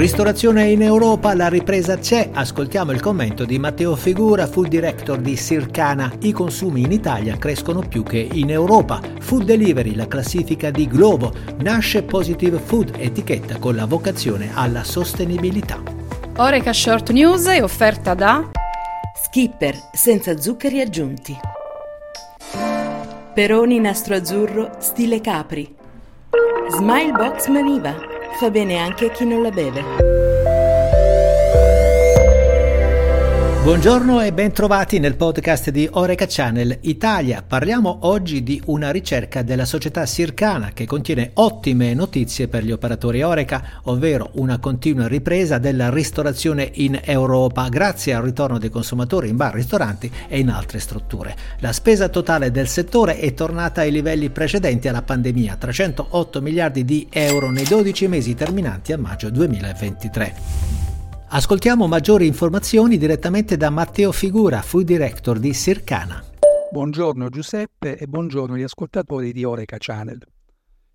Ristorazione in Europa, la ripresa c'è. Ascoltiamo il commento di Matteo Figura, food director di Sircana. I consumi in Italia crescono più che in Europa. Food Delivery, la classifica di Globo. Nasce Positive Food, etichetta con la vocazione alla sostenibilità. Oreca Short News è offerta da Skipper, senza zuccheri aggiunti. Peroni nastro azzurro, stile Capri. Smilebox Maniva fa bene anche a chi non la beve. Buongiorno e bentrovati nel podcast di Oreca Channel Italia. Parliamo oggi di una ricerca della società Sircana che contiene ottime notizie per gli operatori Oreca, ovvero una continua ripresa della ristorazione in Europa grazie al ritorno dei consumatori in bar, ristoranti e in altre strutture. La spesa totale del settore è tornata ai livelli precedenti alla pandemia, 308 miliardi di euro nei 12 mesi terminanti a maggio 2023. Ascoltiamo maggiori informazioni direttamente da Matteo Figura, Food Director di Sircana. Buongiorno Giuseppe e buongiorno agli ascoltatori di Oreca Channel.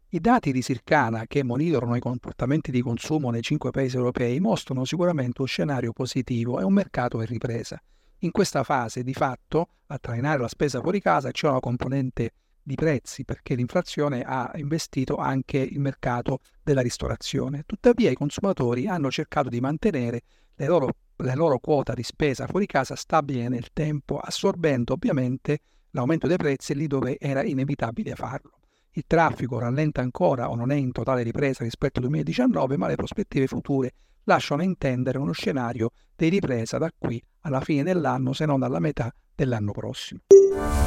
I dati di Sircana che monitorano i comportamenti di consumo nei cinque paesi europei mostrano sicuramente un scenario positivo e un mercato in ripresa. In questa fase, di fatto, a trainare la spesa fuori casa c'è una componente di prezzi perché l'inflazione ha investito anche il mercato della ristorazione. Tuttavia i consumatori hanno cercato di mantenere le loro, le loro quota di spesa fuori casa stabile nel tempo, assorbendo ovviamente l'aumento dei prezzi lì dove era inevitabile farlo. Il traffico rallenta ancora o non è in totale ripresa rispetto al 2019, ma le prospettive future lasciano intendere uno scenario di ripresa da qui alla fine dell'anno, se non alla metà dell'anno prossimo.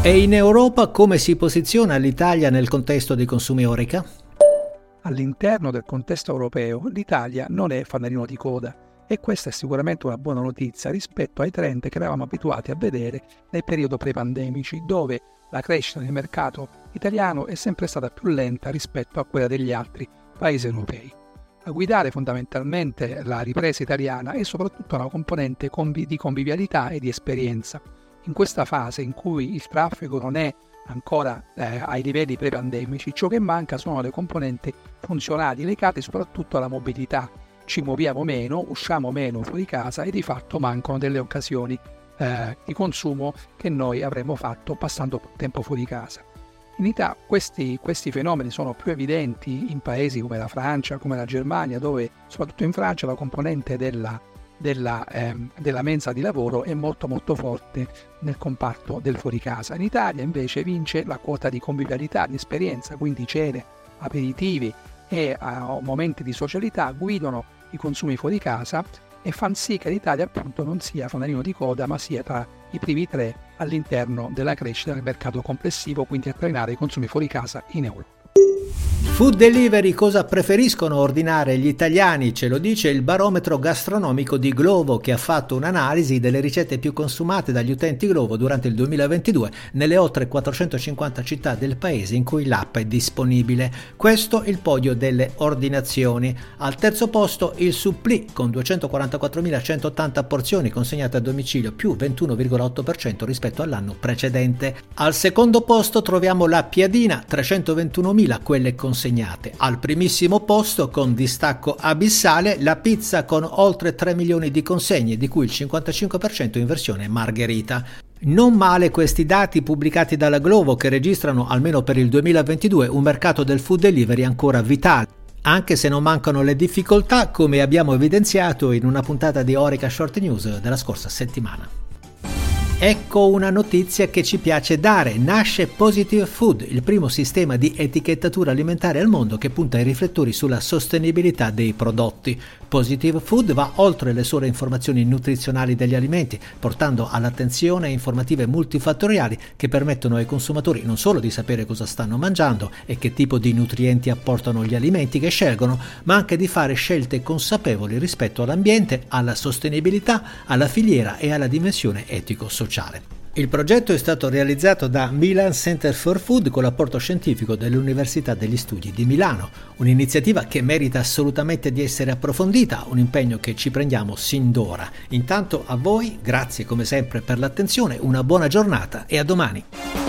E in Europa come si posiziona l'Italia nel contesto dei consumi Orica? All'interno del contesto europeo l'Italia non è fanalino di coda e questa è sicuramente una buona notizia rispetto ai trend che eravamo abituati a vedere nel periodo pre-pandemici, dove la crescita del mercato italiano è sempre stata più lenta rispetto a quella degli altri paesi europei. A guidare fondamentalmente la ripresa italiana è soprattutto una componente di convivialità e di esperienza in questa fase in cui il traffico non è ancora eh, ai livelli pre-pandemici, ciò che manca sono le componenti funzionali legate soprattutto alla mobilità. Ci muoviamo meno, usciamo meno fuori casa e di fatto mancano delle occasioni eh, di consumo che noi avremmo fatto passando tempo fuori casa. In Italia questi, questi, fenomeni sono più evidenti in paesi come la Francia, come la Germania, dove soprattutto in Francia la componente della della, eh, della, mensa di lavoro è molto molto forte nel comparto del fuori casa. In Italia invece vince la quota di convivialità, di esperienza, quindi cene, aperitivi e uh, momenti di socialità guidano i consumi fuori casa e fanno sì che l'Italia appunto non sia fanalino di coda ma sia tra i primi tre all'interno della crescita del mercato complessivo, quindi a trainare i consumi fuori casa in Europa. Food delivery cosa preferiscono ordinare gli italiani? Ce lo dice il barometro gastronomico di Glovo che ha fatto un'analisi delle ricette più consumate dagli utenti Glovo durante il 2022 nelle oltre 450 città del paese in cui l'app è disponibile. Questo il podio delle ordinazioni. Al terzo posto il supplì con 244.180 porzioni consegnate a domicilio più 21,8% rispetto all'anno precedente. Al secondo posto troviamo la piadina 321.000 quelle consegnate consegnate. Al primissimo posto, con distacco abissale, la pizza con oltre 3 milioni di consegne, di cui il 55% in versione margherita. Non male questi dati pubblicati dalla Glovo che registrano, almeno per il 2022, un mercato del food delivery ancora vitale anche se non mancano le difficoltà come abbiamo evidenziato in una puntata di Orica Short News della scorsa settimana. Ecco una notizia che ci piace dare. Nasce Positive Food, il primo sistema di etichettatura alimentare al mondo che punta i riflettori sulla sostenibilità dei prodotti. Positive Food va oltre le sole informazioni nutrizionali degli alimenti, portando all'attenzione informative multifattoriali che permettono ai consumatori non solo di sapere cosa stanno mangiando e che tipo di nutrienti apportano gli alimenti che scelgono, ma anche di fare scelte consapevoli rispetto all'ambiente, alla sostenibilità, alla filiera e alla dimensione etico-sociale sociale. Il progetto è stato realizzato da Milan Center for Food con l'apporto scientifico dell'Università degli Studi di Milano, un'iniziativa che merita assolutamente di essere approfondita, un impegno che ci prendiamo sin d'ora. Intanto a voi, grazie come sempre per l'attenzione, una buona giornata e a domani.